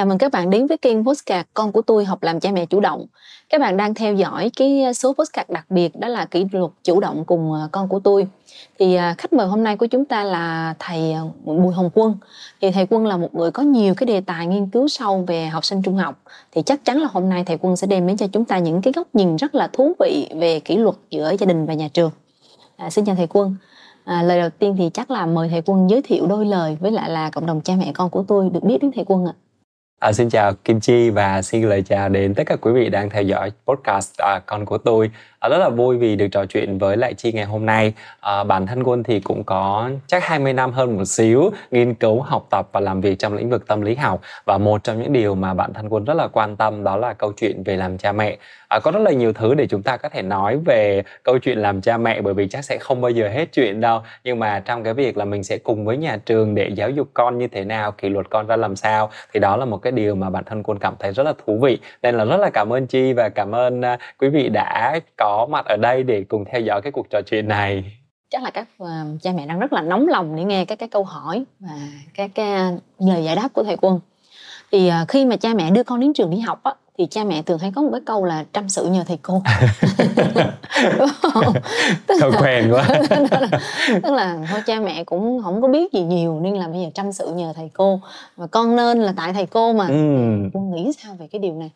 Chào mừng các bạn đến với kênh Postcard Con của tôi học làm cha mẹ chủ động. Các bạn đang theo dõi cái ờ, số postcard đặc biệt đó là kỷ luật chủ động cùng ờ, con của tôi. Thì ờ, khách mời hôm nay của chúng ta là thầy Bùi Hồng Quân. Thì thầy Quân là một người có nhiều cái đề tài nghiên cứu sâu về học sinh trung học. Thì chắc chắn là hôm nay thầy Quân sẽ đem đến cho chúng ta những cái góc nhìn rất là thú vị về kỷ luật giữa gia đình và nhà trường. À, xin chào thầy Quân. À, lời đầu tiên thì chắc là mời thầy Quân giới thiệu đôi lời với lại là cộng đồng cha mẹ con của tôi được biết đến thầy Quân ạ. À. À, xin chào Kim Chi và xin lời chào đến tất cả quý vị đang theo dõi podcast à, con của tôi. À, rất là vui vì được trò chuyện với lại Chi ngày hôm nay. À, bản thân Quân thì cũng có chắc 20 năm hơn một xíu nghiên cứu, học tập và làm việc trong lĩnh vực tâm lý học và một trong những điều mà bản thân Quân rất là quan tâm đó là câu chuyện về làm cha mẹ. À, có rất là nhiều thứ để chúng ta có thể nói về câu chuyện làm cha mẹ bởi vì chắc sẽ không bao giờ hết chuyện đâu. Nhưng mà trong cái việc là mình sẽ cùng với nhà trường để giáo dục con như thế nào, kỷ luật con ra làm sao thì đó là một cái điều mà bản thân quân cảm thấy rất là thú vị nên là rất là cảm ơn chi và cảm ơn uh, quý vị đã có mặt ở đây để cùng theo dõi cái cuộc trò chuyện này. Chắc là các uh, cha mẹ đang rất là nóng lòng để nghe các cái câu hỏi và các cái lời giải đáp của thầy quân. Thì uh, khi mà cha mẹ đưa con đến trường đi học á thì cha mẹ thường hay có một cái câu là trăm sự nhờ thầy cô. Câu quen quá. Tức là thôi cha mẹ cũng không có biết gì nhiều nên là bây giờ trăm sự nhờ thầy cô. Mà con nên là tại thầy cô mà. Ừ. con nghĩ sao về cái điều này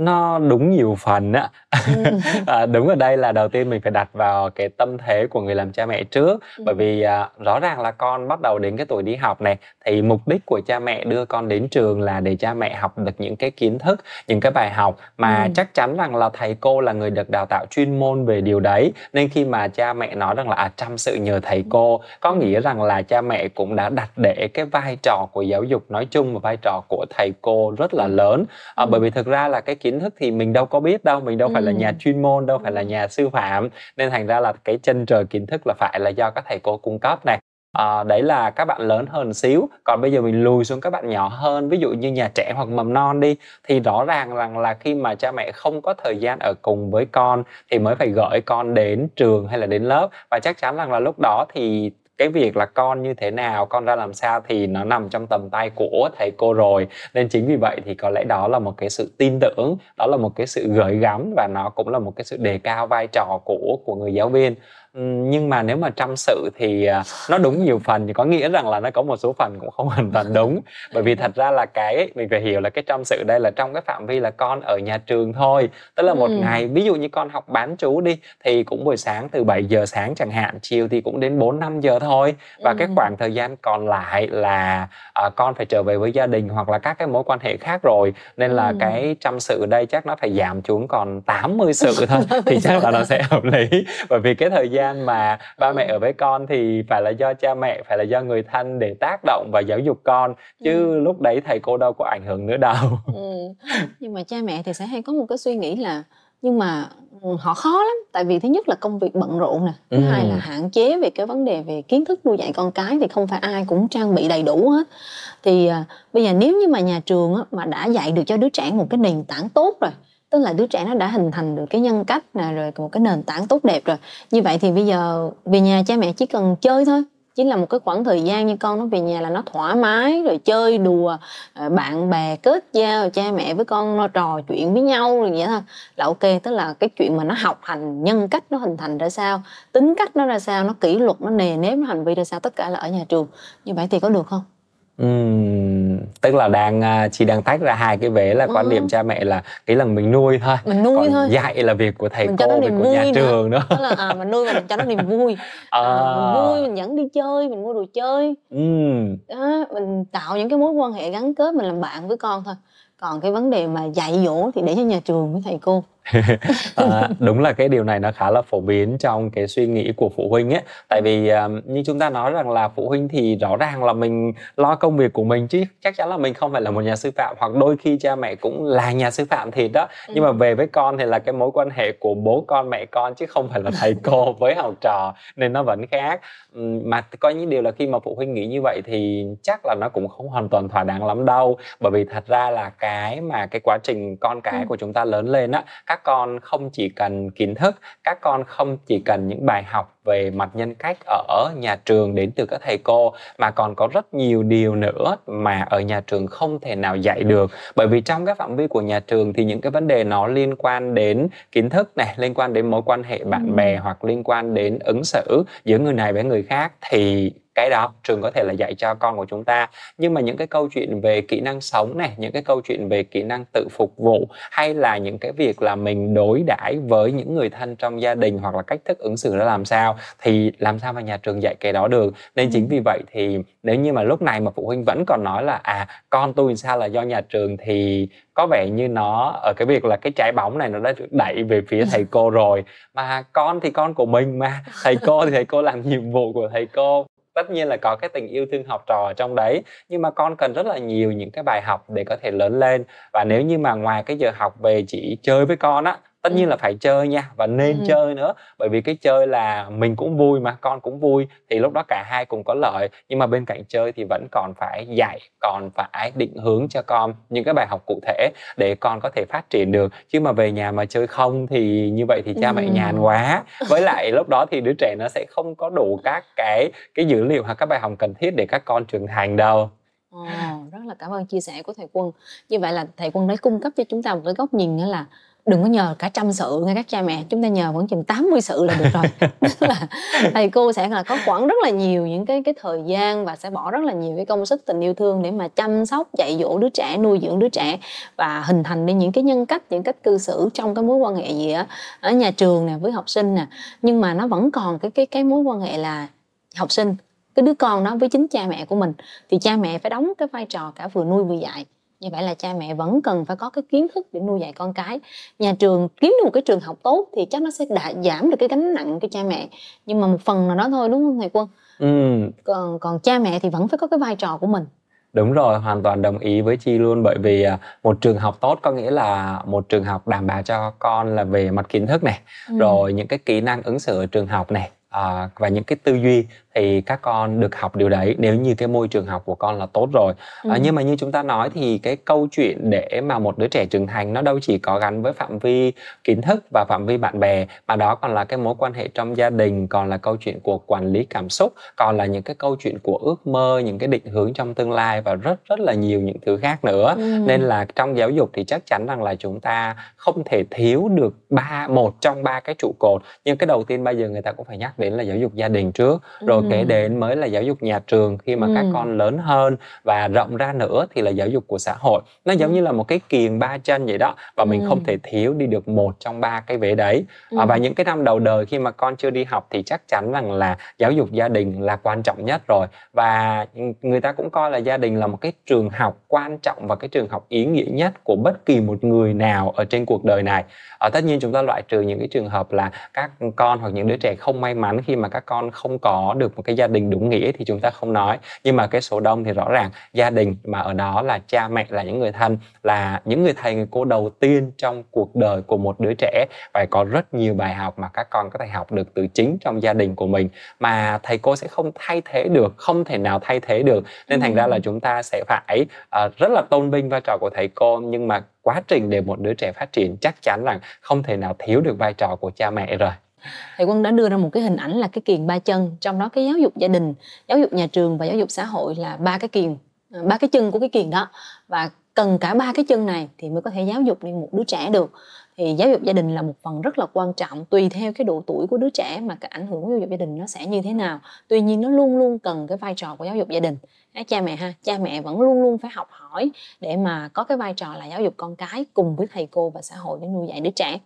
nó đúng nhiều phần á ừ. à, đúng ở đây là đầu tiên mình phải đặt vào cái tâm thế của người làm cha mẹ trước ừ. bởi vì à, rõ ràng là con bắt đầu đến cái tuổi đi học này thì mục đích của cha mẹ đưa con đến trường là để cha mẹ học được những cái kiến thức những cái bài học mà ừ. chắc chắn rằng là thầy cô là người được đào tạo chuyên môn về điều đấy nên khi mà cha mẹ nói rằng là à, chăm sự nhờ thầy cô có nghĩa rằng là cha mẹ cũng đã đặt để cái vai trò của giáo dục nói chung và vai trò của thầy cô rất là lớn à, ừ. bởi vì thực ra là cái kiến thức thì mình đâu có biết đâu mình đâu ừ. phải là nhà chuyên môn đâu phải là nhà sư phạm. Nên thành ra là cái chân trời kiến thức là phải là do các thầy cô cung cấp này. À, đấy là các bạn lớn hơn xíu. Còn bây giờ mình lùi xuống các bạn nhỏ hơn ví dụ như nhà trẻ hoặc mầm non đi thì rõ ràng rằng là khi mà cha mẹ không có thời gian ở cùng với con thì mới phải gửi con đến trường hay là đến lớp. Và chắc chắn rằng là lúc đó thì cái việc là con như thế nào, con ra làm sao thì nó nằm trong tầm tay của thầy cô rồi. Nên chính vì vậy thì có lẽ đó là một cái sự tin tưởng, đó là một cái sự gửi gắm và nó cũng là một cái sự đề cao vai trò của của người giáo viên nhưng mà nếu mà trăm sự thì à, nó đúng nhiều phần thì có nghĩa rằng là nó có một số phần cũng không hoàn toàn đúng bởi vì thật ra là cái mình phải hiểu là cái trăm sự đây là trong cái phạm vi là con ở nhà trường thôi tức là một ừ. ngày ví dụ như con học bán chú đi thì cũng buổi sáng từ 7 giờ sáng chẳng hạn chiều thì cũng đến 4 5 giờ thôi và ừ. cái khoảng thời gian còn lại là à, con phải trở về với gia đình hoặc là các cái mối quan hệ khác rồi nên là ừ. cái trăm sự ở đây chắc nó phải giảm xuống còn 80 sự thôi thì chắc là nó sẽ hợp lý bởi vì cái thời gian gian mà ba mẹ ở với con thì phải là do cha mẹ phải là do người thân để tác động và giáo dục con chứ ừ. lúc đấy thầy cô đâu có ảnh hưởng nữa đâu ừ. nhưng mà cha mẹ thì sẽ hay có một cái suy nghĩ là nhưng mà ừ, họ khó lắm tại vì thứ nhất là công việc bận rộn nè thứ ừ. hai là hạn chế về cái vấn đề về kiến thức nuôi dạy con cái thì không phải ai cũng trang bị đầy đủ hết thì à, bây giờ nếu như mà nhà trường á, mà đã dạy được cho đứa trẻ một cái nền tảng tốt rồi tức là đứa trẻ nó đã hình thành được cái nhân cách nè, rồi một cái nền tảng tốt đẹp rồi. Như vậy thì bây giờ về nhà cha mẹ chỉ cần chơi thôi. Chỉ là một cái khoảng thời gian như con nó về nhà là nó thoải mái, rồi chơi đùa à, bạn bè kết giao cha mẹ với con nó trò chuyện với nhau rồi vậy thôi. Là ok, tức là cái chuyện mà nó học hành nhân cách nó hình thành ra sao, tính cách nó ra sao, nó kỷ luật, nó nề nếp, nó hành vi ra sao, tất cả là ở nhà trường. Như vậy thì có được không? Tức là đang à, chị đang tách ra hai cái vế là quan điểm cha mẹ là cái lần mình nuôi thôi. Mình nuôi còn thôi. dạy là việc của thầy mình cô việc của nhà trường nữa. Tức là à, mình nuôi và mình cho nó niềm vui. À. À, mình vui mình dẫn đi chơi mình mua đồ chơi. Ừm. đó mình tạo những cái mối quan hệ gắn kết mình làm bạn với con thôi. Còn cái vấn đề mà dạy dỗ thì để cho nhà trường với thầy cô à, đúng là cái điều này nó khá là phổ biến trong cái suy nghĩ của phụ huynh ấy tại vì um, như chúng ta nói rằng là phụ huynh thì rõ ràng là mình lo công việc của mình chứ chắc chắn là mình không phải là một nhà sư phạm hoặc đôi khi cha mẹ cũng là nhà sư phạm thì đó ừ. nhưng mà về với con thì là cái mối quan hệ của bố con mẹ con chứ không phải là thầy cô với học trò nên nó vẫn khác mà có những điều là khi mà phụ huynh nghĩ như vậy thì chắc là nó cũng không hoàn toàn thỏa đáng lắm đâu bởi vì thật ra là cái mà cái quá trình con cái ừ. của chúng ta lớn lên á các con không chỉ cần kiến thức các con không chỉ cần những bài học về mặt nhân cách ở nhà trường đến từ các thầy cô mà còn có rất nhiều điều nữa mà ở nhà trường không thể nào dạy được. Bởi vì trong cái phạm vi của nhà trường thì những cái vấn đề nó liên quan đến kiến thức này liên quan đến mối quan hệ bạn bè hoặc liên quan đến ứng xử giữa người này với người khác thì cái đó trường có thể là dạy cho con của chúng ta. Nhưng mà những cái câu chuyện về kỹ năng sống này những cái câu chuyện về kỹ năng tự phục vụ hay là những cái việc là mình đối đãi với những người thân trong gia đình hoặc là cách thức ứng xử nó làm sao thì làm sao mà nhà trường dạy cái đó được. Nên chính vì vậy thì nếu như mà lúc này mà phụ huynh vẫn còn nói là à con tôi sao là do nhà trường thì có vẻ như nó ở cái việc là cái trái bóng này nó đã được đẩy về phía thầy cô rồi. Mà con thì con của mình mà thầy cô thì thầy cô làm nhiệm vụ của thầy cô. Tất nhiên là có cái tình yêu thương học trò ở trong đấy nhưng mà con cần rất là nhiều những cái bài học để có thể lớn lên. Và nếu như mà ngoài cái giờ học về chỉ chơi với con á tất nhiên là phải chơi nha và nên ừ. chơi nữa bởi vì cái chơi là mình cũng vui mà con cũng vui thì lúc đó cả hai cùng có lợi nhưng mà bên cạnh chơi thì vẫn còn phải dạy còn phải định hướng cho con những cái bài học cụ thể để con có thể phát triển được chứ mà về nhà mà chơi không thì như vậy thì cha ừ. mẹ nhàn quá với lại lúc đó thì đứa trẻ nó sẽ không có đủ các cái cái dữ liệu hoặc các bài học cần thiết để các con trưởng thành đâu Ồ, rất là cảm ơn chia sẻ của thầy Quân. Như vậy là thầy Quân đã cung cấp cho chúng ta một cái góc nhìn đó là đừng có nhờ cả trăm sự nghe các cha mẹ chúng ta nhờ vẫn chừng 80 sự là được rồi. Là thầy cô sẽ là có quản rất là nhiều những cái cái thời gian và sẽ bỏ rất là nhiều cái công sức tình yêu thương để mà chăm sóc dạy dỗ đứa trẻ nuôi dưỡng đứa trẻ và hình thành nên những cái nhân cách những cách cư xử trong cái mối quan hệ gì á ở nhà trường nè với học sinh nè. Nhưng mà nó vẫn còn cái cái cái mối quan hệ là học sinh cái đứa con đó với chính cha mẹ của mình. Thì cha mẹ phải đóng cái vai trò cả vừa nuôi vừa dạy như vậy là cha mẹ vẫn cần phải có cái kiến thức để nuôi dạy con cái. Nhà trường kiếm được một cái trường học tốt thì chắc nó sẽ đã giảm được cái gánh nặng của cha mẹ. Nhưng mà một phần nào đó thôi đúng không thầy quân? Ừ. còn còn cha mẹ thì vẫn phải có cái vai trò của mình. Đúng rồi hoàn toàn đồng ý với chi luôn. Bởi vì à, một trường học tốt có nghĩa là một trường học đảm bảo cho con là về mặt kiến thức này ừ. rồi những cái kỹ năng ứng xử ở trường học này à, và những cái tư duy thì các con được học điều đấy. Nếu như cái môi trường học của con là tốt rồi. Ừ. à, nhưng mà như chúng ta nói thì cái câu chuyện để mà một đứa trẻ trưởng thành nó đâu chỉ có gắn với phạm vi kiến thức và phạm vi bạn bè mà đó còn là cái mối quan hệ trong gia đình còn là câu chuyện của quản lý cảm xúc còn là những cái câu chuyện của ước mơ những cái định hướng trong tương lai và rất rất là nhiều những thứ khác nữa. Ừ. nên là trong giáo dục thì chắc chắn rằng là chúng ta không thể thiếu được ba một trong ba cái trụ cột. Nhưng cái đầu tiên bây giờ người ta cũng phải nhắc đến là giáo dục gia đình trước. Rồi rồi kể đến mới là giáo dục nhà trường khi mà ừ. các con lớn hơn và rộng ra nữa thì là giáo dục của xã hội nó giống ừ. như là một cái kiềng ba chân vậy đó và mình ừ. không thể thiếu đi được một trong ba cái vế đấy ừ. và những cái năm đầu đời khi mà con chưa đi học thì chắc chắn rằng là giáo dục gia đình là quan trọng nhất rồi và người ta cũng coi là gia đình là một cái trường học quan trọng và cái trường học ý nghĩa nhất của bất kỳ một người nào ở trên cuộc đời này ở tất nhiên chúng ta loại trừ những cái trường hợp là các con hoặc những đứa trẻ không may mắn khi mà các con không có được một cái gia đình đúng nghĩa thì chúng ta không nói. Nhưng mà cái số đông thì rõ ràng gia đình mà ở đó là cha mẹ là những người thân là những người thầy người cô đầu tiên trong cuộc đời của một đứa trẻ. Và có rất nhiều bài học mà các con có thể học được từ chính trong gia đình của mình. Mà thầy cô sẽ không thay thế được không thể nào thay thế được. Nên thành ra là chúng ta sẽ phải uh, rất là tôn vinh vai trò của thầy cô. Nhưng mà quá trình để một đứa trẻ phát triển chắc chắn rằng không thể nào thiếu được vai trò của cha mẹ rồi thầy quân đã đưa ra một cái hình ảnh là cái kiền ba chân trong đó cái giáo dục gia đình giáo dục nhà trường và giáo dục xã hội là ba cái kiền à, ba cái chân của cái kiền đó. Và cần cả ba cái chân này thì mới có thể giáo dục nên một đứa trẻ được. Thì giáo dục gia đình là một phần rất là quan trọng tùy theo cái độ tuổi của đứa trẻ mà cái ảnh hưởng của giáo dục gia đình nó sẽ như thế nào. Tuy nhiên nó luôn luôn cần cái vai trò của giáo dục gia đình. Đấy, cha mẹ ha cha mẹ vẫn luôn luôn phải học hỏi để mà có cái vai trò là giáo dục con cái cùng với thầy cô và xã hội để nuôi dạy đứa trẻ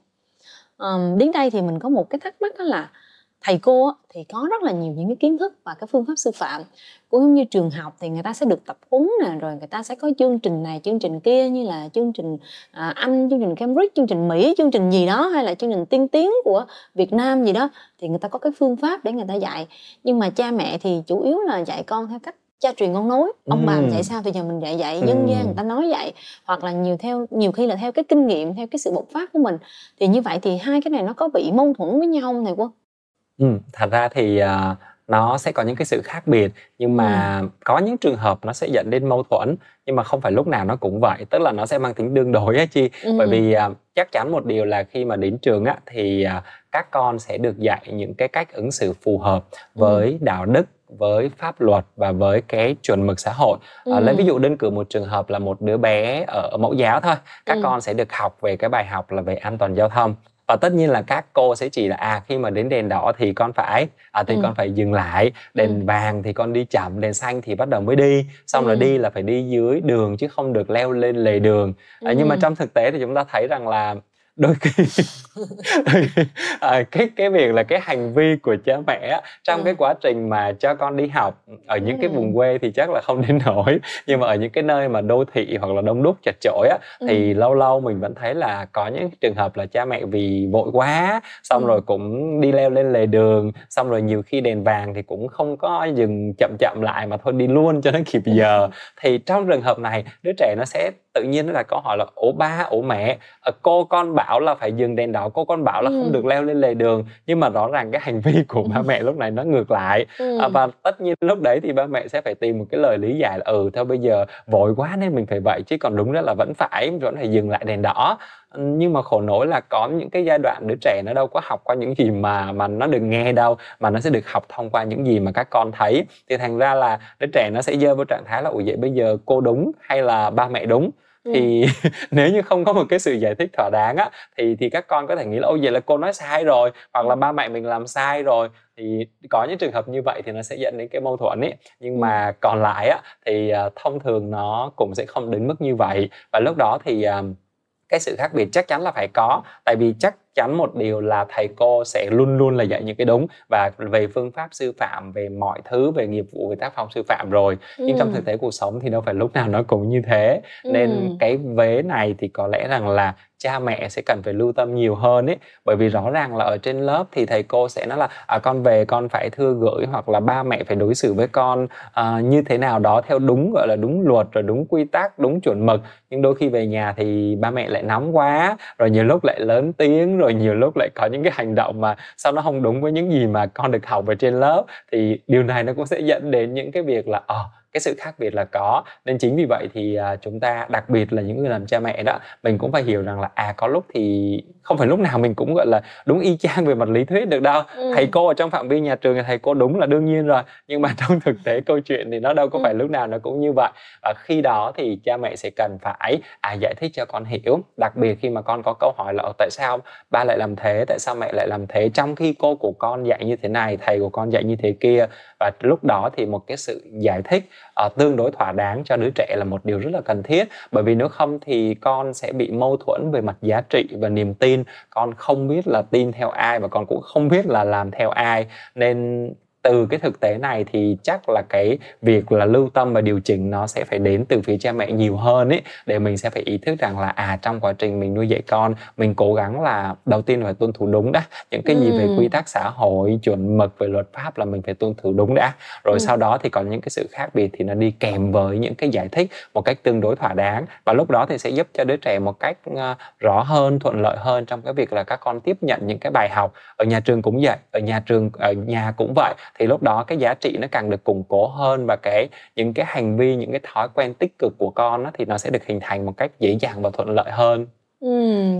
um, đến đây thì mình có một cái thắc mắc đó là thầy cô thì có rất là nhiều những cái kiến thức và cái phương pháp sư phạm. Cũng giống như trường học thì người ta sẽ được tập huấn nè rồi người ta sẽ có chương trình này chương trình kia như là chương trình à, anh chương trình cambridge chương trình mỹ chương trình gì đó hay là chương trình tiên tiến của việt nam gì đó. Thì người ta có cái phương pháp để người ta dạy. Nhưng mà cha mẹ thì chủ yếu là dạy con theo cách cha truyền con nối ông ừ. bà mình dạy sao thì giờ mình dạy dạy dân ừ. gian người ta nói vậy hoặc là nhiều theo nhiều khi là theo cái kinh nghiệm theo cái sự bộc phát của mình thì như vậy thì hai cái này nó có bị mâu thuẫn với nhau không thầy quân ừ, thật ra thì uh, nó sẽ có những cái sự khác biệt nhưng mà ừ. có những trường hợp nó sẽ dẫn đến mâu thuẫn nhưng mà không phải lúc nào nó cũng vậy tức là nó sẽ mang tính đương đối á chi ừ. bởi vì uh, chắc chắn một điều là khi mà đến trường á thì uh, các con sẽ được dạy những cái cách ứng xử phù hợp với ừ. đạo đức với pháp luật và với cái chuẩn mực xã hội ừ. à, lấy ví dụ đơn cử một trường hợp là một đứa bé ở mẫu giáo thôi các ừ. con sẽ được học về cái bài học là về an toàn giao thông và tất nhiên là các cô sẽ chỉ là à khi mà đến đèn đỏ thì con phải à thì ừ. con phải dừng lại đèn ừ. vàng thì con đi chậm đèn xanh thì bắt đầu mới đi xong ừ. rồi đi là phải đi dưới đường chứ không được leo lên lề đường à, ừ. nhưng mà trong thực tế thì chúng ta thấy rằng là đôi khi à, cái cái việc là cái hành vi của cha mẹ trong ừ. cái quá trình mà cho con đi học ở những ừ. cái vùng quê thì chắc là không đến nổi nhưng mà ở những cái nơi mà đô thị hoặc là đông đúc chật chội á ừ. thì lâu lâu mình vẫn thấy là có những trường hợp là cha mẹ vì vội quá xong ừ. rồi cũng đi leo lên lề đường xong rồi nhiều khi đèn vàng thì cũng không có dừng chậm chậm lại mà thôi đi luôn cho nó kịp giờ ừ. thì trong trường hợp này đứa trẻ nó sẽ tự nhiên nó là câu hỏi là ổ ba? Ổ mẹ? Ờ, cô con bảo là phải dừng đèn đỏ cô con bảo là ừ. không được leo lên lề đường. Nhưng mà rõ ràng cái hành vi của ba mẹ lúc này nó ngược lại. Ừ. à, và tất nhiên lúc đấy thì ba mẹ sẽ phải tìm một cái lời lý giải là ừ theo bây giờ vội quá nên mình phải vậy chứ còn đúng ra là vẫn phải vẫn phải dừng lại đèn đỏ nhưng mà khổ nỗi là có những cái giai đoạn đứa trẻ nó đâu có học qua những gì mà mà nó được nghe đâu mà nó sẽ được học thông qua những gì mà các con thấy. Thì thành ra là đứa trẻ nó sẽ rơi vào trạng thái là ủa vậy bây giờ cô đúng hay là ba mẹ đúng? Thì ừ. nếu như không có một cái sự giải thích thỏa đáng á thì thì các con có thể nghĩ là ôi vậy là cô nói sai rồi hoặc là ba mẹ mình làm sai rồi. Thì có những trường hợp như vậy thì nó sẽ dẫn đến cái mâu thuẫn ấy. Nhưng mà còn lại á thì uh, thông thường nó cũng sẽ không đến mức như vậy. Và lúc đó thì uh, cái sự khác biệt chắc chắn là phải có. Tại vì chắc chắn một điều là thầy cô sẽ luôn luôn là dạy những cái đúng và về phương pháp sư phạm về mọi thứ về nghiệp vụ về tác phong sư phạm rồi ừ. nhưng trong thực tế cuộc sống thì đâu phải lúc nào nó cũng như thế ừ. nên cái vế này thì có lẽ rằng là cha mẹ sẽ cần phải lưu tâm nhiều hơn ấy bởi vì rõ ràng là ở trên lớp thì thầy cô sẽ nói là à, con về con phải thưa gửi hoặc là ba mẹ phải đối xử với con à, như thế nào đó theo đúng gọi là đúng luật rồi đúng quy tắc đúng chuẩn mực nhưng đôi khi về nhà thì ba mẹ lại nóng quá rồi nhiều lúc lại lớn tiếng rồi rồi nhiều lúc lại có những cái hành động mà sao nó không đúng với những gì mà con được học ở trên lớp thì điều này nó cũng sẽ dẫn đến những cái việc là ờ à, cái sự khác biệt là có. Nên chính vì vậy thì à, chúng ta đặc biệt là những người làm cha mẹ đó mình cũng phải hiểu rằng là à có lúc thì không phải lúc nào mình cũng gọi là đúng y chang về mặt lý thuyết được đâu. Ừ. thầy cô ở trong phạm vi nhà trường thì thầy cô đúng là đương nhiên rồi nhưng mà trong thực tế câu chuyện thì nó đâu có ừ. phải lúc nào nó cũng như vậy. Và khi đó thì cha mẹ sẽ cần phải à giải thích cho con hiểu đặc biệt khi mà con có câu hỏi là tại sao ba lại làm thế? Tại sao mẹ lại làm thế? Trong khi cô của con dạy như thế này thầy của con dạy như thế kia và lúc đó thì một cái sự giải thích uh, tương đối thỏa đáng cho đứa trẻ là một điều rất là cần thiết. Bởi vì nếu không thì con sẽ bị mâu thuẫn về mặt giá trị và niềm tin. Con không biết là tin theo ai và con cũng không biết là làm theo ai. Nên từ cái thực tế này thì chắc là cái việc là lưu tâm và điều chỉnh nó sẽ phải đến từ phía cha mẹ nhiều hơn ấy để mình sẽ phải ý thức rằng là à trong quá trình mình nuôi dạy con mình cố gắng là đầu tiên phải tuân thủ đúng đã. Những cái gì về quy tắc xã hội chuẩn mực về luật pháp là mình phải tuân thủ đúng đã. Rồi ừ. sau đó thì còn những cái sự khác biệt thì nó đi kèm với những cái giải thích một cách tương đối thỏa đáng. Và lúc đó thì sẽ giúp cho đứa trẻ một cách uh, rõ hơn thuận lợi hơn trong cái việc là các con tiếp nhận những cái bài học. Ở nhà trường cũng vậy ở nhà trường ở nhà cũng vậy thì lúc đó cái giá trị nó càng được củng cố hơn và cái những cái hành vi những cái thói quen tích cực của con đó, thì nó sẽ được hình thành một cách dễ dàng và thuận lợi hơn. Ừ,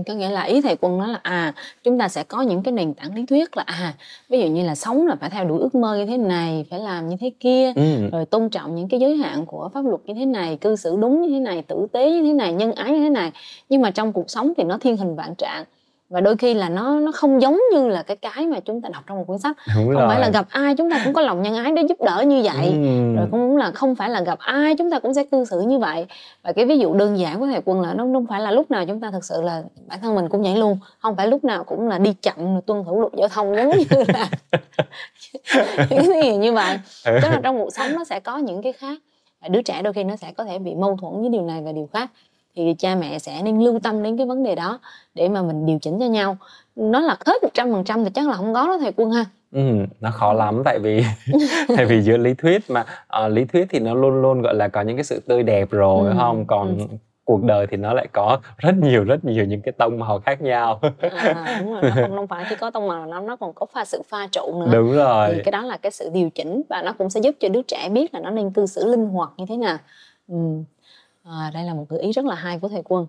có nghĩa là ý thầy quân nói là à chúng ta sẽ có những cái nền tảng lý thuyết là à ví dụ như là sống là phải theo đuổi ước mơ như thế này phải làm như thế kia ừ. rồi tôn trọng những cái giới hạn của pháp luật như thế này cư xử đúng như thế này tử tế như thế này nhân ái như thế này. Nhưng mà trong cuộc sống thì nó thiên hình vạn trạng và đôi khi là nó nó không giống như là cái cái mà chúng ta đọc trong một cuốn sách. Đúng không rồi. phải là gặp ai chúng ta cũng có lòng nhân ái để giúp đỡ như vậy. Ừ. rồi cũng là không phải là gặp ai chúng ta cũng sẽ cư xử như vậy. Và cái ví dụ đơn giản của thầy quân là nó không phải là lúc nào chúng ta thực sự là bản thân mình cũng vậy luôn. Không phải lúc nào cũng là đi chậm tuân thủ luật giao thông giống như là những cái gì như vậy. Tức là trong cuộc sống nó sẽ có những cái khác. Đứa trẻ đôi khi nó sẽ có thể bị mâu thuẫn với điều này và điều khác thì cha mẹ sẽ nên lưu tâm đến cái vấn đề đó để mà mình điều chỉnh cho nhau. Nó là hết một trăm phần trăm thì chắc là không có đó thầy quân ha. Ừ, nó khó lắm tại vì tại vì giữa lý thuyết mà uh, lý thuyết thì nó luôn luôn gọi là có những cái sự tươi đẹp rồi ừ, không? Còn ừ. cuộc đời thì nó lại có rất nhiều rất nhiều những cái tông màu khác nhau. À, đúng rồi nó không, không phải chỉ có tông màu nó nó còn có pha sự pha trộn nữa. Đúng rồi. Thì cái đó là cái sự điều chỉnh và nó cũng sẽ giúp cho đứa trẻ biết là nó nên cư xử linh hoạt như thế nào. Ừ. à, đây là một gợi ý rất là hay của thầy quân.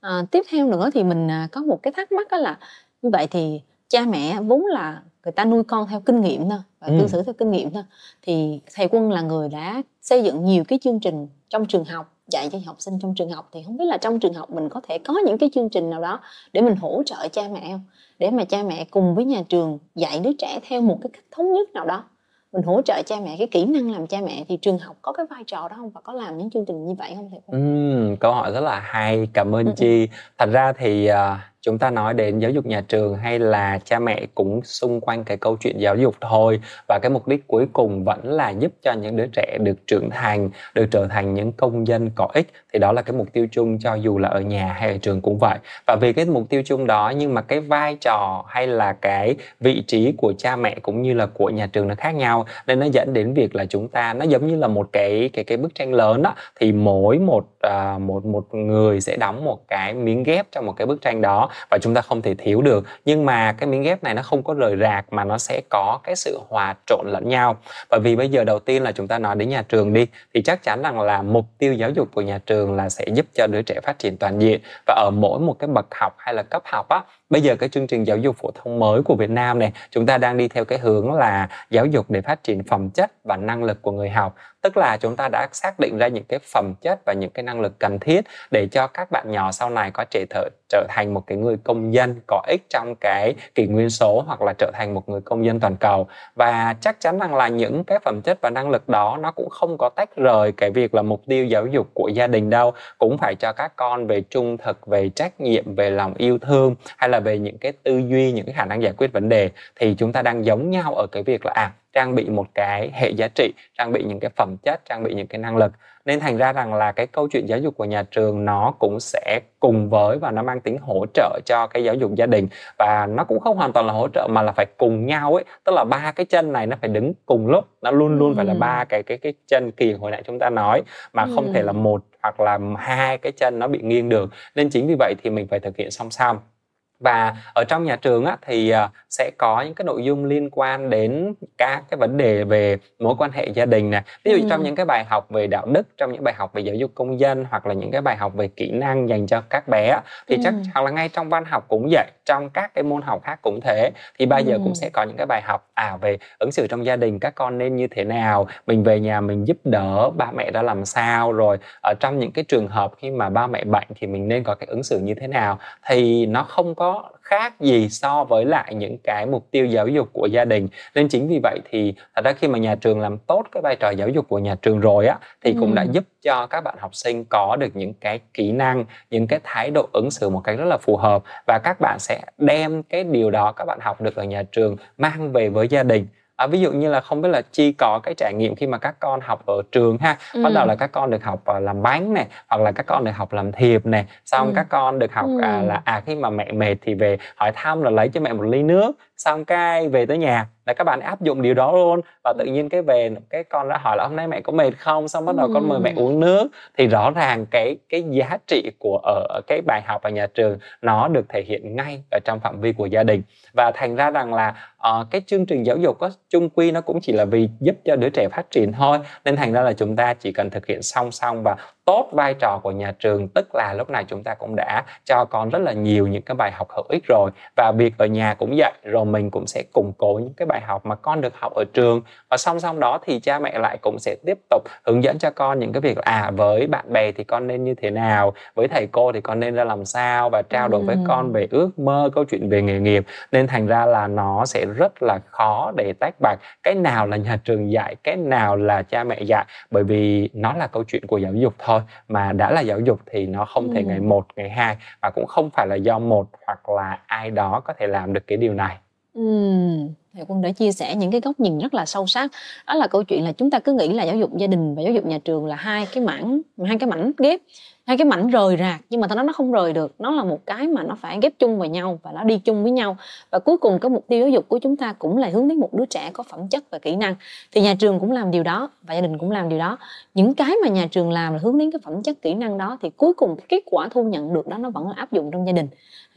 À, tiếp theo nữa thì mình à, có một cái thắc mắc đó là như vậy thì cha mẹ vốn là người ta nuôi con theo kinh nghiệm thôi và cư ừ. xử theo kinh nghiệm thôi. Thì thầy quân là người đã xây dựng nhiều cái chương trình trong trường học dạy cho học sinh trong trường học thì không biết là trong trường học mình có thể có những cái chương trình nào đó để mình hỗ trợ cha mẹ không? Để mà cha mẹ cùng với nhà trường dạy đứa trẻ theo một cái cách thống nhất nào đó mình hỗ trợ cha mẹ cái kỹ năng làm cha mẹ thì trường học có cái vai trò đó không và có làm những chương trình như vậy không thầy? Ừ, câu hỏi rất là hay cảm ơn ừ. chi thật ra thì uh, chúng ta nói đến giáo dục nhà trường hay là cha mẹ cũng xung quanh cái câu chuyện giáo dục thôi. Và cái mục đích cuối cùng vẫn là giúp cho những đứa trẻ được trưởng thành được trở thành những công dân có ích. Thì đó là cái mục tiêu chung cho dù là ở nhà hay ở trường cũng vậy. Và vì cái mục tiêu chung đó nhưng mà cái vai trò hay là cái vị trí của cha mẹ cũng như là của nhà trường nó khác nhau nên nó dẫn đến việc là chúng ta nó giống như là một cái cái cái bức tranh lớn đó thì mỗi một uh, một một người sẽ đóng một cái miếng ghép trong một cái bức tranh đó và chúng ta không thể thiếu được. Nhưng mà cái miếng ghép này nó không có rời rạc mà nó sẽ có cái sự hòa trộn lẫn nhau. Bởi vì bây giờ đầu tiên là chúng ta nói đến nhà trường đi, thì chắc chắn rằng là mục tiêu giáo dục của nhà trường là sẽ giúp cho đứa trẻ phát triển toàn diện. Và ở mỗi một cái bậc học hay là cấp học á bây giờ cái chương trình giáo dục phổ thông mới của Việt Nam này chúng ta đang đi theo cái hướng là giáo dục để phát triển phẩm chất và năng lực của người học. Tức là chúng ta đã xác định ra những cái phẩm chất và những cái năng lực cần thiết để cho các bạn nhỏ sau này có thể trở, trở thành một cái người công dân có ích trong cái kỷ nguyên số hoặc là trở thành một người công dân toàn cầu. Và chắc chắn rằng là những cái phẩm chất và năng lực đó nó cũng không có tách rời cái việc là mục tiêu giáo dục của gia đình đâu. Cũng phải cho các con về trung thực về trách nhiệm về lòng yêu thương hay là về những cái tư duy những cái khả năng giải quyết vấn đề thì chúng ta đang giống nhau ở cái việc là à trang bị một cái hệ giá trị trang bị những cái phẩm chất trang bị những cái năng lực. Nên thành ra rằng là cái câu chuyện giáo dục của nhà trường nó cũng sẽ cùng với và nó mang tính hỗ trợ cho cái giáo dục gia đình. Và nó cũng không hoàn toàn là hỗ trợ mà là phải cùng nhau ấy. Tức là ba cái chân này nó phải đứng cùng lúc nó luôn luôn ừ. phải là ba cái cái cái chân kỳ hồi nãy chúng ta nói mà ừ. không thể là một hoặc là hai cái chân nó bị nghiêng được. Nên chính vì vậy thì mình phải thực hiện song song và ở trong nhà trường á, thì uh, sẽ có những cái nội dung liên quan đến các cái vấn đề về mối quan hệ gia đình nè ví dụ ừ. trong những cái bài học về đạo đức trong những bài học về giáo dục công dân hoặc là những cái bài học về kỹ năng dành cho các bé thì ừ. chắc hoặc là ngay trong văn học cũng vậy trong các cái môn học khác cũng thế thì bao giờ ừ. cũng sẽ có những cái bài học à về ứng xử trong gia đình các con nên như thế nào mình về nhà mình giúp đỡ ba mẹ ra làm sao rồi ở trong những cái trường hợp khi mà ba mẹ bệnh thì mình nên có cái ứng xử như thế nào thì nó không có khác gì so với lại những cái mục tiêu giáo dục của gia đình. Nên chính vì vậy thì thật ra khi mà nhà trường làm tốt cái vai trò giáo dục của nhà trường rồi á thì cũng đã giúp cho các bạn học sinh có được những cái kỹ năng những cái thái độ ứng xử một cách rất là phù hợp. Và các bạn sẽ đem cái điều đó các bạn học được ở nhà trường mang về với gia đình à, ví dụ như là không biết là chi có cái trải nghiệm khi mà các con học ở trường ha ừ. bắt đầu là các con được học uh, làm bánh này hoặc là các con được học làm thiệp này xong ừ. các con được học ừ. à, là à khi mà mẹ mệt thì về hỏi thăm là lấy cho mẹ một ly nước xong cái về tới nhà là các bạn áp dụng điều đó luôn. Và tự nhiên cái về cái con đã hỏi là hôm nay mẹ có mệt không? Xong bắt đầu con mời mẹ uống nước. Thì rõ ràng cái cái giá trị của ở cái bài học ở nhà trường nó được thể hiện ngay ở trong phạm vi của gia đình. Và thành ra rằng là uh, cái chương trình giáo dục có chung quy nó cũng chỉ là vì giúp cho đứa trẻ phát triển thôi. Nên thành ra là chúng ta chỉ cần thực hiện song song và tốt vai trò của nhà trường tức là lúc này chúng ta cũng đã cho con rất là nhiều những cái bài học hữu ích rồi. Và việc ở nhà cũng vậy rồi mình cũng sẽ củng cố những cái bài học mà con được học ở trường. Và song song đó thì cha mẹ lại cũng sẽ tiếp tục hướng dẫn cho con những cái việc à với bạn bè thì con nên như thế nào với thầy cô thì con nên ra làm sao và trao đổi với con về ước mơ câu chuyện về nghề nghiệp. Nên thành ra là nó sẽ rất là khó để tách bạch cái nào là nhà trường dạy cái nào là cha mẹ dạy. Bởi vì nó là câu chuyện của giáo dục thôi mà đã là giáo dục thì nó không thể ngày một ngày hai và cũng không phải là do một hoặc là ai đó có thể làm được cái điều này Ừm, thầy Quân đã chia sẻ những cái góc nhìn rất là sâu sắc. Đó là câu chuyện là chúng ta cứ nghĩ là giáo dục gia đình và giáo dục nhà trường là hai cái mảng hai cái mảnh ghép hai cái mảnh rời rạc nhưng mà thật ra nó không rời được. Nó là một cái mà nó phải ghép chung vào nhau và nó đi chung với nhau. Và cuối cùng cái mục tiêu giáo dục của chúng ta cũng là hướng đến một đứa trẻ có phẩm chất và kỹ năng. Thì nhà trường cũng làm điều đó và gia đình cũng làm điều đó. Những cái mà nhà trường làm là hướng đến cái phẩm chất kỹ năng đó thì cuối cùng cái kết quả thu nhận được đó nó vẫn là áp dụng trong gia đình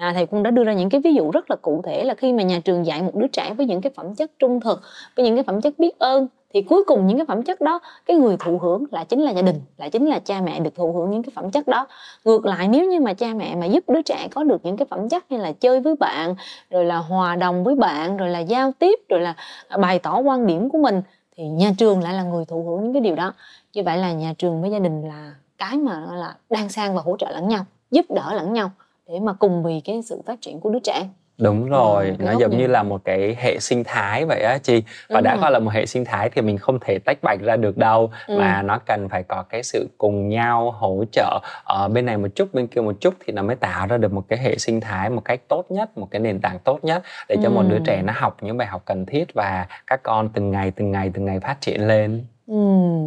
à, thầy cũng đã đưa ra những cái ví dụ rất là cụ thể là khi mà nhà trường dạy một đứa trẻ với những cái phẩm chất trung thực với những cái phẩm chất biết ơn thì cuối cùng những cái phẩm chất đó cái người thụ hưởng là chính là gia đình là chính là cha mẹ được thụ hưởng những cái phẩm chất đó. Ngược lại nếu như mà cha mẹ mà giúp đứa trẻ có được những cái phẩm chất như là chơi với bạn rồi là hòa đồng với bạn rồi là giao tiếp rồi là à, bày tỏ quan điểm của mình thì nhà trường lại là người thụ hưởng những cái điều đó. Như vậy là nhà trường với gia đình là cái mà là đang sang và hỗ trợ lẫn nhau giúp đỡ lẫn nhau để mà cùng vì cái sự phát triển của đứa trẻ. Đúng rồi ừ, nó giống như là một cái hệ sinh thái vậy á chị và đúng đã coi là một hệ sinh thái thì mình không thể tách bạch ra được đâu ừ. mà nó cần phải có cái sự cùng nhau hỗ trợ ở bên này một chút bên kia một chút thì nó mới tạo ra được một cái hệ sinh thái một cách tốt nhất một cái nền tảng tốt nhất để cho ừ. một đứa trẻ nó học những bài học cần thiết và các con từng ngày từng ngày từng ngày phát triển lên. Ừ,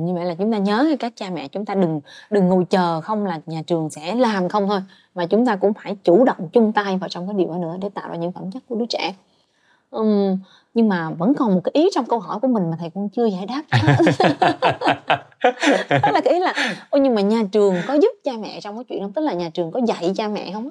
như vậy là chúng ta nhớ các cha mẹ chúng ta đừng đừng ngồi chờ không là nhà trường sẽ làm không thôi mà chúng ta cũng phải chủ động chung tay vào trong cái điều đó nữa để tạo ra những phẩm chất của đứa trẻ. Um, nhưng mà vẫn còn một cái ý trong câu hỏi của mình mà thầy cũng chưa giải đáp đó là cái ý là ôi nhưng mà nhà trường có giúp cha mẹ trong cái chuyện đó tức là nhà trường có dạy cha mẹ không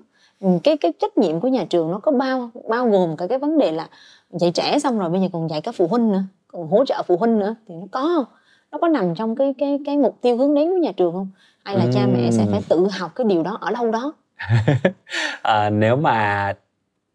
cái cái trách nhiệm của nhà trường nó có bao bao gồm cả cái vấn đề là dạy trẻ xong rồi bây giờ còn dạy các phụ huynh nữa còn hỗ trợ phụ huynh nữa thì nó có không nó có nằm trong cái cái cái mục tiêu hướng đến của nhà trường không? Hay là ừ. cha mẹ sẽ phải tự học cái điều đó ở đâu đó à, nếu mà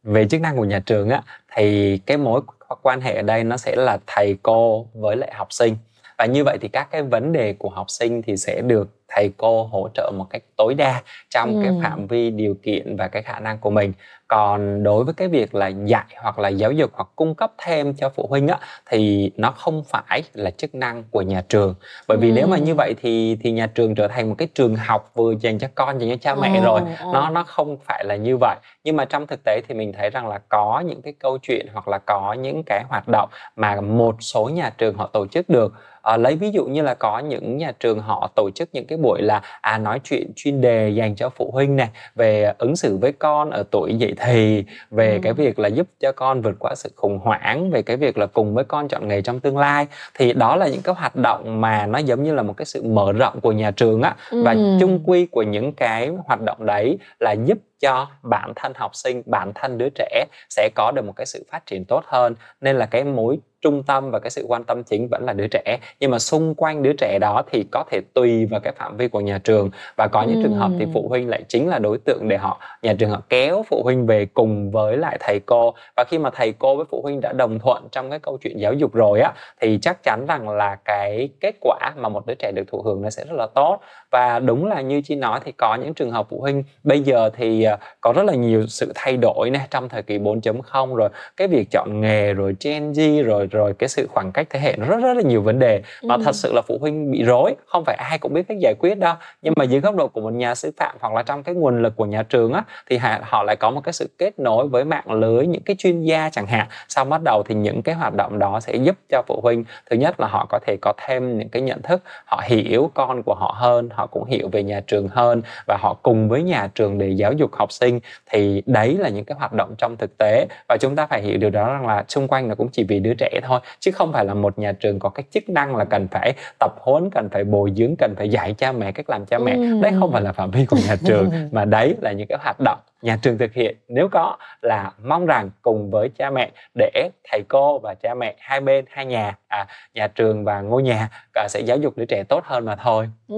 về chức năng của nhà trường á thì cái mối quan hệ ở đây nó sẽ là thầy cô với lại học sinh và như vậy thì các cái vấn đề của học sinh thì sẽ được thầy cô hỗ trợ một cách tối đa trong ừ. cái phạm vi điều kiện và cái khả năng của mình còn đối với cái việc là dạy hoặc là giáo dục hoặc cung cấp thêm cho phụ huynh á thì nó không phải là chức năng của nhà trường bởi vì ừ. nếu mà như vậy thì thì nhà trường trở thành một cái trường học vừa dành cho con dành cho cha mẹ ừ, rồi ừ. nó nó không phải là như vậy nhưng mà trong thực tế thì mình thấy rằng là có những cái câu chuyện hoặc là có những cái hoạt động mà một số nhà trường họ tổ chức được à, lấy ví dụ như là có những nhà trường họ tổ chức những cái buổi là à nói chuyện chuyên đề dành cho phụ huynh này về ứng xử với con ở tuổi dậy thì về ừ. cái việc là giúp cho con vượt qua sự khủng hoảng về cái việc là cùng với con chọn nghề trong tương lai thì đó là những cái hoạt động mà nó giống như là một cái sự mở rộng của nhà trường á ừ. và chung quy của những cái hoạt động đấy là giúp cho bản thân học sinh bản thân đứa trẻ sẽ có được một cái sự phát triển tốt hơn. Nên là cái mối trung tâm và cái sự quan tâm chính vẫn là đứa trẻ. Nhưng mà xung quanh đứa trẻ đó thì có thể tùy vào cái phạm vi của nhà trường. Và có những ừ. trường hợp thì phụ huynh lại chính là đối tượng để họ nhà trường họ kéo phụ huynh về cùng với lại thầy cô. Và khi mà thầy cô với phụ huynh đã đồng thuận trong cái câu chuyện giáo dục rồi á thì chắc chắn rằng là cái kết quả mà một đứa trẻ được thụ hưởng nó sẽ rất là tốt. Và đúng là như chị nói thì có những trường hợp phụ huynh bây giờ thì có rất là nhiều sự thay đổi nè trong thời kỳ 4.0 rồi cái việc chọn nghề rồi Gen Z rồi rồi cái sự khoảng cách thế hệ nó rất rất là nhiều vấn đề. Mà ừ. thật sự là phụ huynh bị rối không phải ai cũng biết cách giải quyết đâu. Nhưng mà dưới góc độ của một nhà sư phạm hoặc là trong cái nguồn lực của nhà trường á thì họ lại có một cái sự kết nối với mạng lưới những cái chuyên gia chẳng hạn. Sau bắt đầu thì những cái hoạt động đó sẽ giúp cho phụ huynh thứ nhất là họ có thể có thêm những cái nhận thức họ hiểu con của họ hơn họ cũng hiểu về nhà trường hơn và họ cùng với nhà trường để giáo dục học sinh thì đấy là những cái hoạt động trong thực tế và chúng ta phải hiểu điều đó rằng là xung quanh nó cũng chỉ vì đứa trẻ thôi chứ không phải là một nhà trường có cái chức năng là cần phải tập huấn cần phải bồi dưỡng cần phải dạy cha mẹ cách làm cha mẹ ừ. đấy không phải là phạm vi của nhà trường mà đấy là những cái hoạt động nhà trường thực hiện nếu có là mong rằng cùng với cha mẹ để thầy cô và cha mẹ hai bên hai nhà à, nhà trường và ngôi nhà à, sẽ giáo dục đứa trẻ tốt hơn mà thôi. Ừ,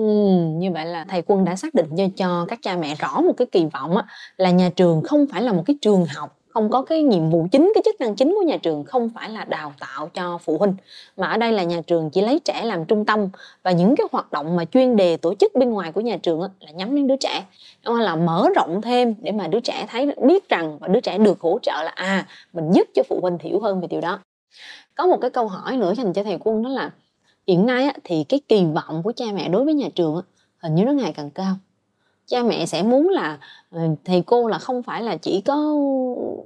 như vậy là thầy quân đã xác định cho cho các cha mẹ rõ một cái kỳ vọng á, là nhà trường không phải là một cái trường học không có cái nhiệm vụ chính, cái chức năng chính của nhà trường không phải là đào tạo cho phụ huynh, mà ở đây là nhà trường chỉ lấy trẻ làm trung tâm. Và những cái hoạt động mà chuyên đề tổ chức bên ngoài của nhà trường là nhắm đến đứa trẻ. Hoặc là mở rộng thêm để mà đứa trẻ thấy, biết rằng và đứa trẻ được hỗ trợ là à mình giúp cho phụ huynh hiểu hơn về điều đó. Có một cái câu hỏi nữa dành cho thầy quân đó là, hiện nay thì cái kỳ vọng của cha mẹ đối với nhà trường hình như nó ngày càng cao cha mẹ sẽ muốn là ờ, thì thầy cô là không phải là chỉ có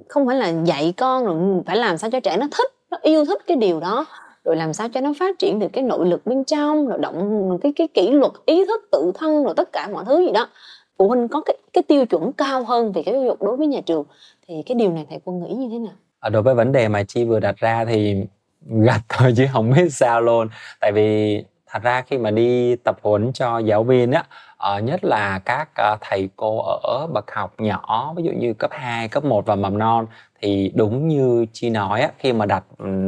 không phải là dạy con rồi phải làm sao cho trẻ nó thích nó yêu thích cái điều đó rồi làm sao cho nó phát triển được cái nội lực bên trong rồi động cái cái kỷ luật ý thức tự thân rồi tất cả mọi thứ gì đó. Phụ huynh có cái cái tiêu chuẩn cao hơn về cái giáo dục đối với nhà trường thì cái điều này thầy quân nghĩ như thế nào? À, đối với vấn đề mà chi vừa đặt ra thì gạch thôi chứ không biết sao luôn. Tại vì thật ra khi mà đi tập huấn cho giáo viên á uh, nhất là các uh, thầy cô ở bậc học nhỏ ví dụ như cấp 2, cấp 1 và mầm non thì đúng như chi nói á, khi mà đặt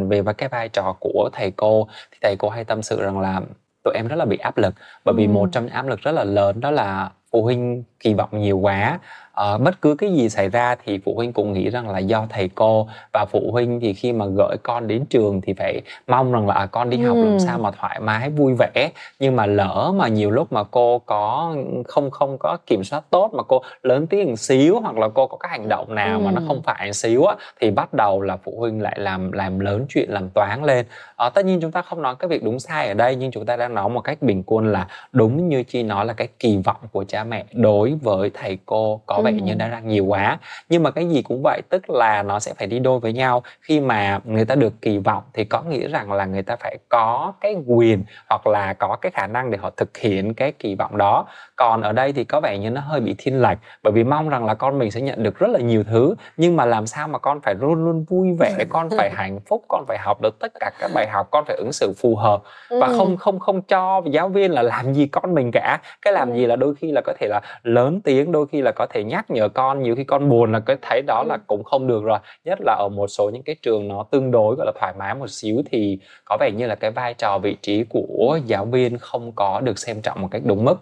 về với cái vai trò của thầy cô thì thầy cô hay tâm sự rằng là tụi em rất là bị áp lực. Bởi vì một trong những áp lực rất là lớn đó là phụ huynh kỳ vọng nhiều quá uh, bất cứ cái gì xảy ra thì phụ huynh cũng nghĩ rằng là do thầy cô và phụ huynh thì khi mà gửi con đến trường thì phải mong rằng là à, con đi học ừ. làm sao mà thoải mái vui vẻ nhưng mà lỡ mà nhiều lúc mà cô có không không có kiểm soát tốt mà cô lớn tiếng một xíu hoặc là cô có cái hành động nào ừ. mà nó không phải xíu á thì bắt đầu là phụ huynh lại làm làm lớn chuyện làm toán lên uh, tất nhiên chúng ta không nói cái việc đúng sai ở đây nhưng chúng ta đang nói một cách bình quân là đúng như chi nói là cái kỳ vọng của cha mẹ đối với thầy cô có vẻ như đã ra nhiều quá. Nhưng mà cái gì cũng vậy tức là nó sẽ phải đi đôi với nhau. Khi mà người ta được kỳ vọng thì có nghĩa rằng là người ta phải có cái quyền hoặc là có cái khả năng để họ thực hiện cái kỳ vọng đó. Còn ở đây thì có vẻ như nó hơi bị thiên lệch bởi vì mong rằng là con mình sẽ nhận được rất là nhiều thứ. Nhưng mà làm sao mà con phải luôn luôn vui vẻ con phải hạnh phúc con phải học được tất cả các bài học con phải ứng xử phù hợp và không không không cho giáo viên là làm gì con mình cả. Cái làm gì là đôi khi là có thể là lớn tiếng đôi khi là có thể nhắc nhở con nhiều khi con buồn là cái thấy đó là cũng không được rồi. Nhất là ở một số những cái trường nó tương đối gọi là thoải mái một xíu thì có vẻ như là cái vai trò vị trí của giáo viên không có được xem trọng một cách đúng mức.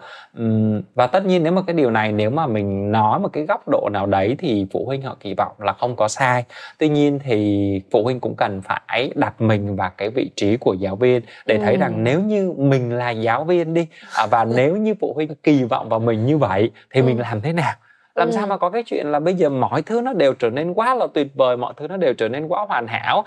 Và tất nhiên nếu mà cái điều này nếu mà mình nói một cái góc độ nào đấy thì phụ huynh họ kỳ vọng là không có sai. Tuy nhiên thì phụ huynh cũng cần phải đặt mình vào cái vị trí của giáo viên để thấy rằng nếu như mình là giáo viên đi à, và nếu như phụ huynh kỳ vọng vào mình như vậy thì mình làm thế nào làm ừ. sao mà có cái chuyện là bây giờ mọi thứ nó đều trở nên quá là tuyệt vời mọi thứ nó đều trở nên quá hoàn hảo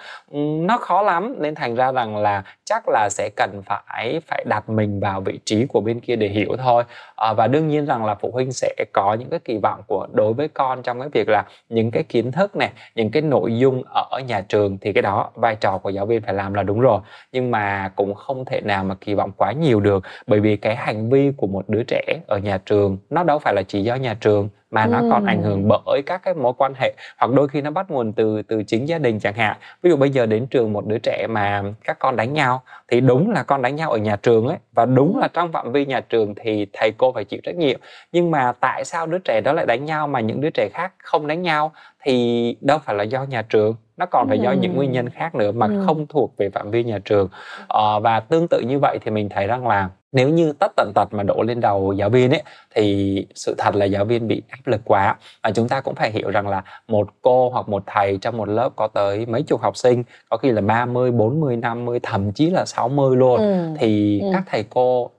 nó khó lắm. Nên thành ra rằng là chắc là sẽ cần phải phải đặt mình vào vị trí của bên kia để hiểu thôi. À, và đương nhiên rằng là phụ huynh sẽ có những cái kỳ vọng của đối với con trong cái việc là những cái kiến thức này những cái nội dung ở nhà trường thì cái đó vai trò của giáo viên phải làm là đúng rồi. Nhưng mà cũng không thể nào mà kỳ vọng quá nhiều được bởi vì cái hành vi của một đứa trẻ ở nhà trường nó đâu phải là chỉ do nhà trường mà nó còn ảnh hưởng bởi các cái mối quan hệ hoặc đôi khi nó bắt nguồn từ từ chính gia đình chẳng hạn. Ví dụ bây giờ đến trường một đứa trẻ mà các con đánh nhau thì đúng là con đánh nhau ở nhà trường ấy và đúng là trong phạm vi nhà trường thì thầy cô phải chịu trách nhiệm. Nhưng mà tại sao đứa trẻ đó lại đánh nhau mà những đứa trẻ khác không đánh nhau thì đâu phải là do nhà trường nó còn phải do những nguyên nhân khác nữa mà không thuộc về phạm vi nhà trường. Ờ, và tương tự như vậy thì mình thấy rằng là nếu như tất tần tật mà đổ lên đầu giáo viên ấy thì sự thật là giáo viên bị áp lực quá. Và chúng ta cũng phải hiểu rằng là một cô hoặc một thầy trong một lớp có tới mấy chục học sinh có khi là 30, 40, 50 thậm chí là 60 luôn ừ. thì ừ. các thầy cô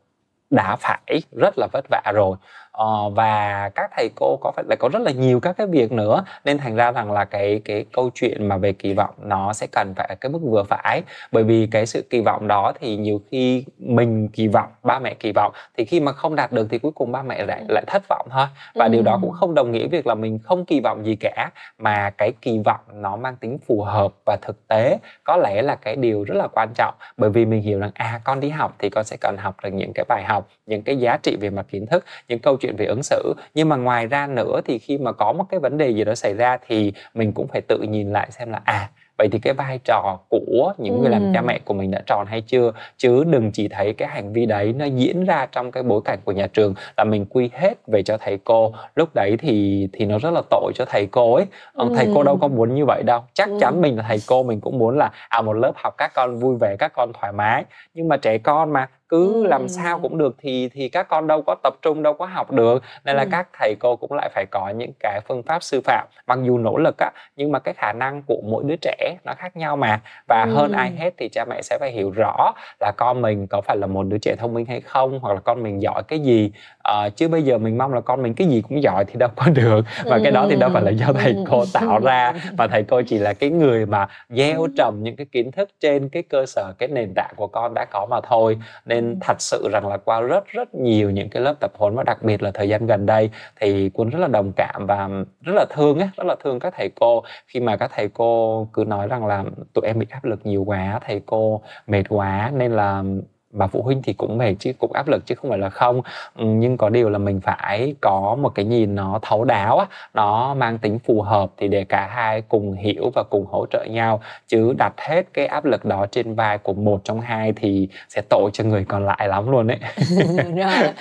đã phải rất là vất vả rồi uh, và các thầy cô có phải lại có rất là nhiều các cái việc nữa. Nên thành ra rằng là cái cái câu chuyện mà về kỳ vọng nó sẽ cần phải ở cái mức vừa phải. Bởi vì cái sự kỳ vọng đó thì nhiều khi mình kỳ vọng ba mẹ kỳ vọng thì khi mà không đạt được thì cuối cùng ba mẹ lại lại thất vọng thôi. Và ừ. điều đó cũng không đồng nghĩa việc là mình không kỳ vọng gì cả mà cái kỳ vọng nó mang tính phù hợp và thực tế. Có lẽ là cái điều rất là quan trọng bởi vì mình hiểu rằng à con đi học thì con sẽ cần học được những cái bài học những cái giá trị về mặt kiến thức những câu chuyện về ứng xử. Nhưng mà ngoài ra nữa thì khi mà có một cái vấn đề gì đó xảy ra thì mình cũng phải tự nhìn lại xem là à vậy thì cái vai trò của những người làm cha mẹ của mình đã tròn hay chưa? Chứ đừng chỉ thấy cái hành vi đấy nó diễn ra trong cái bối cảnh của nhà trường là mình quy hết về cho thầy cô. Lúc đấy thì thì nó rất là tội cho thầy cô ấy. Ừ. thầy cô đâu có muốn như vậy đâu. Chắc chắn mình là thầy cô mình cũng muốn là à một lớp học các con vui vẻ các con thoải mái. Nhưng mà trẻ con mà cứ ừ. làm sao cũng được thì thì các con đâu có tập trung đâu có học được nên là ừ. các thầy cô cũng lại phải có những cái phương pháp sư phạm mặc dù nỗ lực á nhưng mà cái khả năng của mỗi đứa trẻ nó khác nhau mà và ừ. hơn ai hết thì cha mẹ sẽ phải hiểu rõ là con mình có phải là một đứa trẻ thông minh hay không hoặc là con mình giỏi cái gì uh, chứ bây giờ mình mong là con mình cái gì cũng giỏi thì đâu có được. Và cái đó thì đâu phải là do thầy cô tạo ra mà thầy cô chỉ là cái người mà gieo trồng những cái kiến thức trên cái cơ sở cái nền tảng của con đã có mà thôi. Nên thật sự rằng là qua rất rất nhiều những cái lớp tập huấn và đặc biệt là thời gian gần đây thì quân rất là đồng cảm và rất là thương ấy, rất là thương các thầy cô. Khi mà các thầy cô cứ nói rằng là tụi em bị áp lực nhiều quá thầy cô mệt quá nên là và phụ huynh thì cũng mệt chứ cũng áp lực chứ không phải là không. Ừ, nhưng có điều là mình phải có một cái nhìn nó thấu đáo á nó mang tính phù hợp thì để cả hai cùng hiểu và cùng hỗ trợ nhau. Chứ đặt hết cái áp lực đó trên vai của một trong hai thì sẽ tội cho người còn lại lắm luôn đấy rồi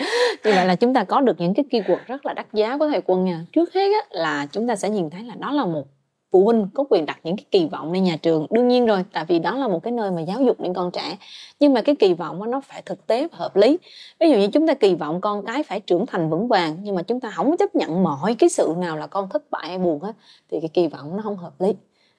như vậy là chúng ta có được những cái keyword rất là đắt giá của thầy quân nha. Trước hết á, là chúng ta sẽ nhìn thấy là đó là một phụ huynh có quyền đặt những cái kỳ vọng lên nhà trường. Đương nhiên rồi tại vì đó là một cái nơi mà giáo dục những con trẻ. Nhưng mà cái kỳ vọng đó, nó phải thực tế và hợp lý. Ví dụ như chúng ta kỳ vọng con cái phải trưởng thành vững vàng nhưng mà chúng ta không chấp nhận mọi cái sự nào là con thất bại hay buồn hết thì cái kỳ vọng nó không hợp lý.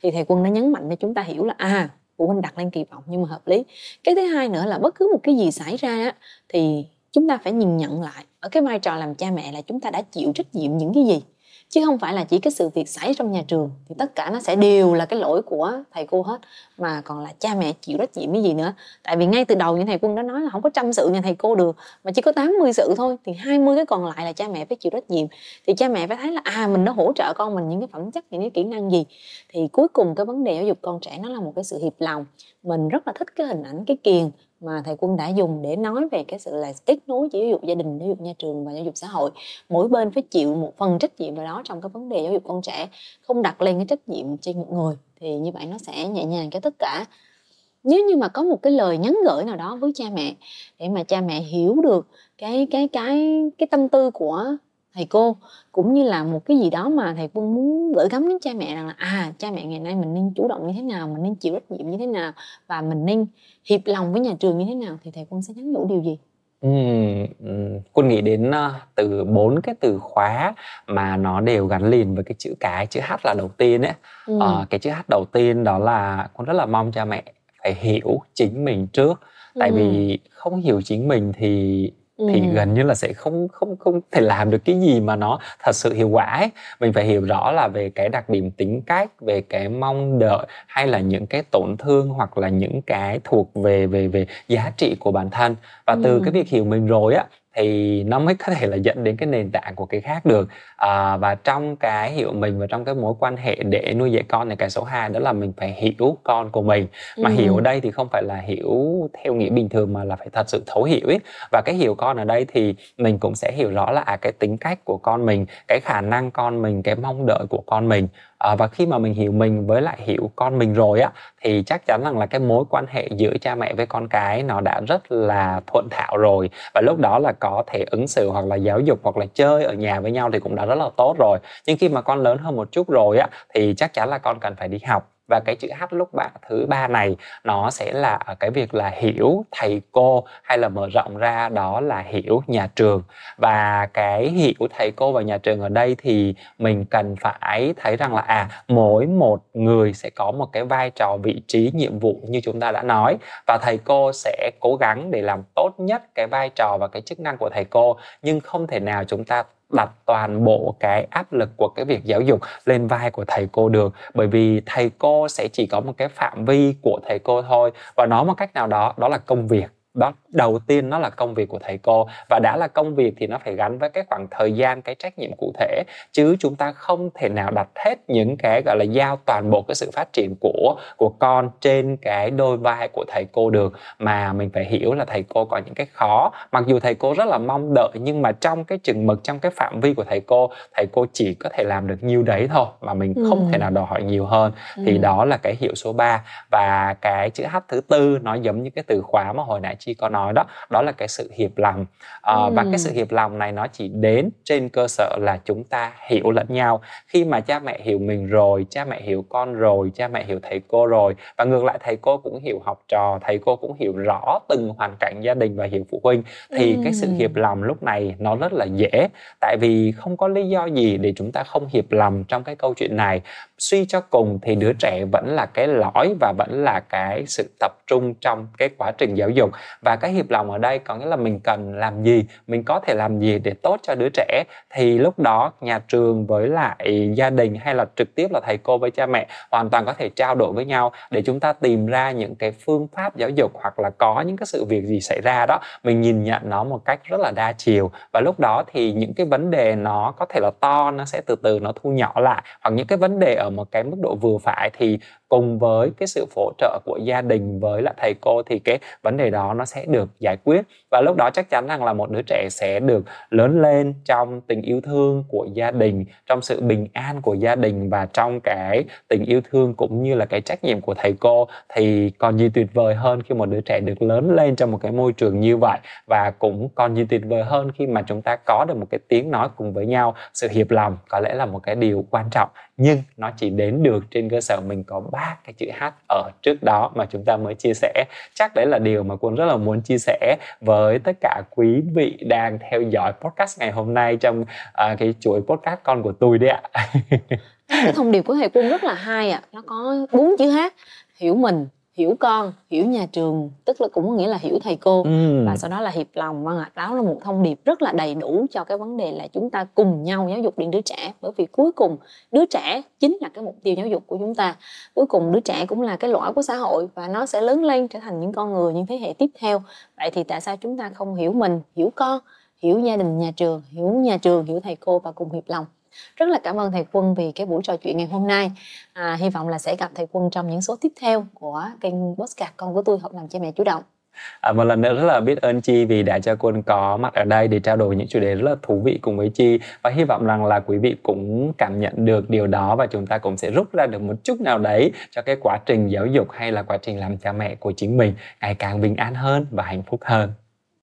Thì thầy quân đã nhấn mạnh cho chúng ta hiểu là à phụ huynh đặt lên kỳ vọng nhưng mà hợp lý. Cái thứ hai nữa là bất cứ một cái gì xảy ra á, thì chúng ta phải nhìn nhận lại. Ở cái vai trò làm cha mẹ là chúng ta đã chịu trách nhiệm những cái gì? Chứ không phải là chỉ cái sự việc xảy trong nhà trường, thì tất cả nó sẽ đều là cái lỗi của thầy cô hết, mà còn là cha mẹ chịu trách nhiệm cái gì nữa. Tại vì ngay từ đầu như thầy quân đã nói là không có trăm sự nhà thầy cô được, mà chỉ có 80 sự thôi, thì 20 cái còn lại là cha mẹ phải chịu trách nhiệm. Thì cha mẹ phải thấy là à mình đã hỗ trợ con mình những cái phẩm chất, những cái kỹ năng gì. Thì cuối cùng cái vấn đề giáo dục con trẻ nó là một cái sự hiệp lòng. Mình rất là thích cái hình ảnh, cái kiền mà thầy quân đã dùng để nói về cái sự là kết nối giữa giáo dục gia đình, giáo dục nhà trường và giáo dục xã hội. Mỗi bên phải chịu một phần trách nhiệm vào đó trong cái vấn đề giáo dục con trẻ, không đặt lên cái trách nhiệm trên một người, thì như vậy nó sẽ nhẹ nhàng cho tất cả. Nếu như mà có một cái lời nhắn gửi nào đó với cha mẹ, để mà cha mẹ hiểu được cái cái cái cái tâm tư của thầy cô cũng như là một cái gì đó mà thầy quân muốn gửi gắm đến cha mẹ rằng là à cha mẹ ngày nay mình nên chủ động như thế nào mình nên chịu trách nhiệm như thế nào và mình nên hiệp lòng với nhà trường như thế nào thì thầy quân sẽ nhắn nhủ điều gì Ừ, quân nghĩ đến uh, từ bốn cái từ khóa mà nó đều gắn liền với cái chữ cái chữ h là đầu tiên ấy ừ. uh, cái chữ h đầu tiên đó là con rất là mong cha mẹ phải hiểu chính mình trước tại ừ. vì không hiểu chính mình thì thì ừ. gần như là sẽ không không không thể làm được cái gì mà nó thật sự hiệu quả ấy. mình phải hiểu rõ là về cái đặc điểm tính cách về cái mong đợi hay là những cái tổn thương hoặc là những cái thuộc về về về giá trị của bản thân và ừ. từ cái việc hiểu mình rồi á thì nó mới có thể là dẫn đến cái nền tảng của cái khác được. À, và trong cái hiểu mình và trong cái mối quan hệ để nuôi dạy con này cái số 2 đó là mình phải hiểu con của mình. Mà ừ. hiểu ở đây thì không phải là hiểu theo nghĩa bình thường mà là phải thật sự thấu hiểu ấy và cái hiểu con ở đây thì mình cũng sẽ hiểu rõ là à, cái tính cách của con mình cái khả năng con mình cái mong đợi của con mình à, và khi mà mình hiểu mình với lại hiểu con mình rồi á thì chắc chắn rằng là cái mối quan hệ giữa cha mẹ với con cái nó đã rất là thuận thạo rồi. Và lúc đó là có thể ứng xử hoặc là giáo dục hoặc là chơi ở nhà với nhau thì cũng đã rất là tốt rồi. Nhưng khi mà con lớn hơn một chút rồi á thì chắc chắn là con cần phải đi học và cái chữ h lúc bạn thứ ba này, nó sẽ là ở cái việc là hiểu thầy cô hay là mở rộng ra đó là hiểu nhà trường. Và cái hiểu thầy cô và nhà trường ở đây thì mình cần phải thấy rằng là à mỗi một người sẽ có một cái vai trò, vị trí, nhiệm vụ như chúng ta đã nói. Và thầy cô sẽ cố gắng để làm tốt nhất cái vai trò và cái chức năng của thầy cô, nhưng không thể nào chúng ta đặt toàn bộ cái áp lực của cái việc giáo dục lên vai của thầy cô được. Bởi vì thầy cô sẽ chỉ có một cái phạm vi của thầy cô thôi. Và nói một cách nào đó đó là công việc. Đó đầu tiên nó là công việc của thầy cô và đã là công việc thì nó phải gắn với cái khoảng thời gian cái trách nhiệm cụ thể. Chứ chúng ta không thể nào đặt hết những cái gọi là giao toàn bộ cái sự phát triển của của con trên cái đôi vai của thầy cô được. Mà mình phải hiểu là thầy cô có những cái khó. Mặc dù thầy cô rất là mong đợi nhưng mà trong cái chừng mực trong cái phạm vi của thầy cô thầy cô chỉ có thể làm được nhiêu đấy thôi mà mình ừ. không thể nào đòi hỏi nhiều hơn. Ừ. thì đó là cái hiệu số 3 và cái chữ H thứ tư nó giống như cái từ khóa mà hồi nãy chi có nói đó đó là cái sự hiệp lòng. À, ừ. và cái sự hiệp lòng này nó chỉ đến trên cơ sở là chúng ta hiểu lẫn nhau. Khi mà cha mẹ hiểu mình rồi cha mẹ hiểu con rồi cha mẹ hiểu thầy cô rồi và ngược lại thầy cô cũng hiểu học trò thầy cô cũng hiểu rõ từng hoàn cảnh gia đình và hiểu phụ huynh thì ừ. cái sự hiệp lòng lúc này nó rất là dễ. Tại vì không có lý do gì để chúng ta không hiệp lòng trong cái câu chuyện này. Suy cho cùng thì đứa trẻ vẫn là cái lõi và vẫn là cái sự tập trung trong cái quá trình giáo dục. Và cái cái hiệp lòng ở đây, có nghĩa là mình cần làm gì, mình có thể làm gì để tốt cho đứa trẻ. Thì lúc đó nhà trường với lại gia đình hay là trực tiếp là thầy cô với cha mẹ hoàn toàn có thể trao đổi với nhau để chúng ta tìm ra những cái phương pháp giáo dục hoặc là có những cái sự việc gì xảy ra đó. Mình nhìn nhận nó một cách rất là đa chiều. Và lúc đó thì những cái vấn đề nó có thể là to, nó sẽ từ từ, nó thu nhỏ lại. Hoặc những cái vấn đề ở một cái mức độ vừa phải thì cùng với cái sự hỗ trợ của gia đình với lại thầy cô thì cái vấn đề đó nó sẽ được giải quyết. Và lúc đó chắc chắn rằng là một đứa trẻ sẽ được lớn lên trong tình yêu thương của gia đình, trong sự bình an của gia đình và trong cái tình yêu thương cũng như là cái trách nhiệm của thầy cô thì còn gì tuyệt vời hơn khi một đứa trẻ được lớn lên trong một cái môi trường như vậy. Và cũng còn gì tuyệt vời hơn khi mà chúng ta có được một cái tiếng nói cùng với nhau, sự hiệp lòng có lẽ là một cái điều quan trọng nhưng nó chỉ đến được trên cơ sở mình có ba cái chữ H ở trước đó mà chúng ta mới chia sẻ. Chắc đấy là điều mà quân rất là muốn chia sẻ với tất cả quý vị đang theo dõi podcast ngày hôm nay trong uh, cái chuỗi podcast con của tôi đấy ạ. Cái thông điệp của thầy quân rất là hay ạ. À. nó có bốn chữ H hiểu mình hiểu con hiểu nhà trường tức là cũng nghĩa là hiểu thầy cô. Ừ. và sau đó là hiệp lòng vâng ạ. Đó là một thông điệp rất là đầy đủ cho cái vấn đề là chúng ta cùng nhau giáo dục những đứa trẻ. Bởi vì cuối cùng đứa trẻ chính là cái mục tiêu giáo dục của chúng ta. Cuối cùng đứa trẻ cũng là cái lõi của xã hội và nó sẽ lớn lên trở thành những con người những thế hệ tiếp theo. Vậy thì tại sao chúng ta không hiểu mình hiểu con hiểu gia đình nhà trường hiểu nhà trường hiểu thầy cô và cùng hiệp lòng rất là cảm ơn thầy quân vì cái buổi trò chuyện ngày hôm nay. À, hy vọng là sẽ gặp thầy quân trong những số tiếp theo của kênh podcast con của tôi học làm cha mẹ chủ động. À, một lần nữa rất là biết ơn Chi vì đã cho Quân có mặt ở đây để trao đổi những chủ đề rất là thú vị cùng với Chi. Và hy vọng rằng là quý vị cũng cảm nhận được điều đó và chúng ta cũng sẽ rút ra được một chút nào đấy cho cái quá trình giáo dục hay là quá trình làm cha mẹ của chính mình ngày càng bình an hơn và hạnh phúc hơn.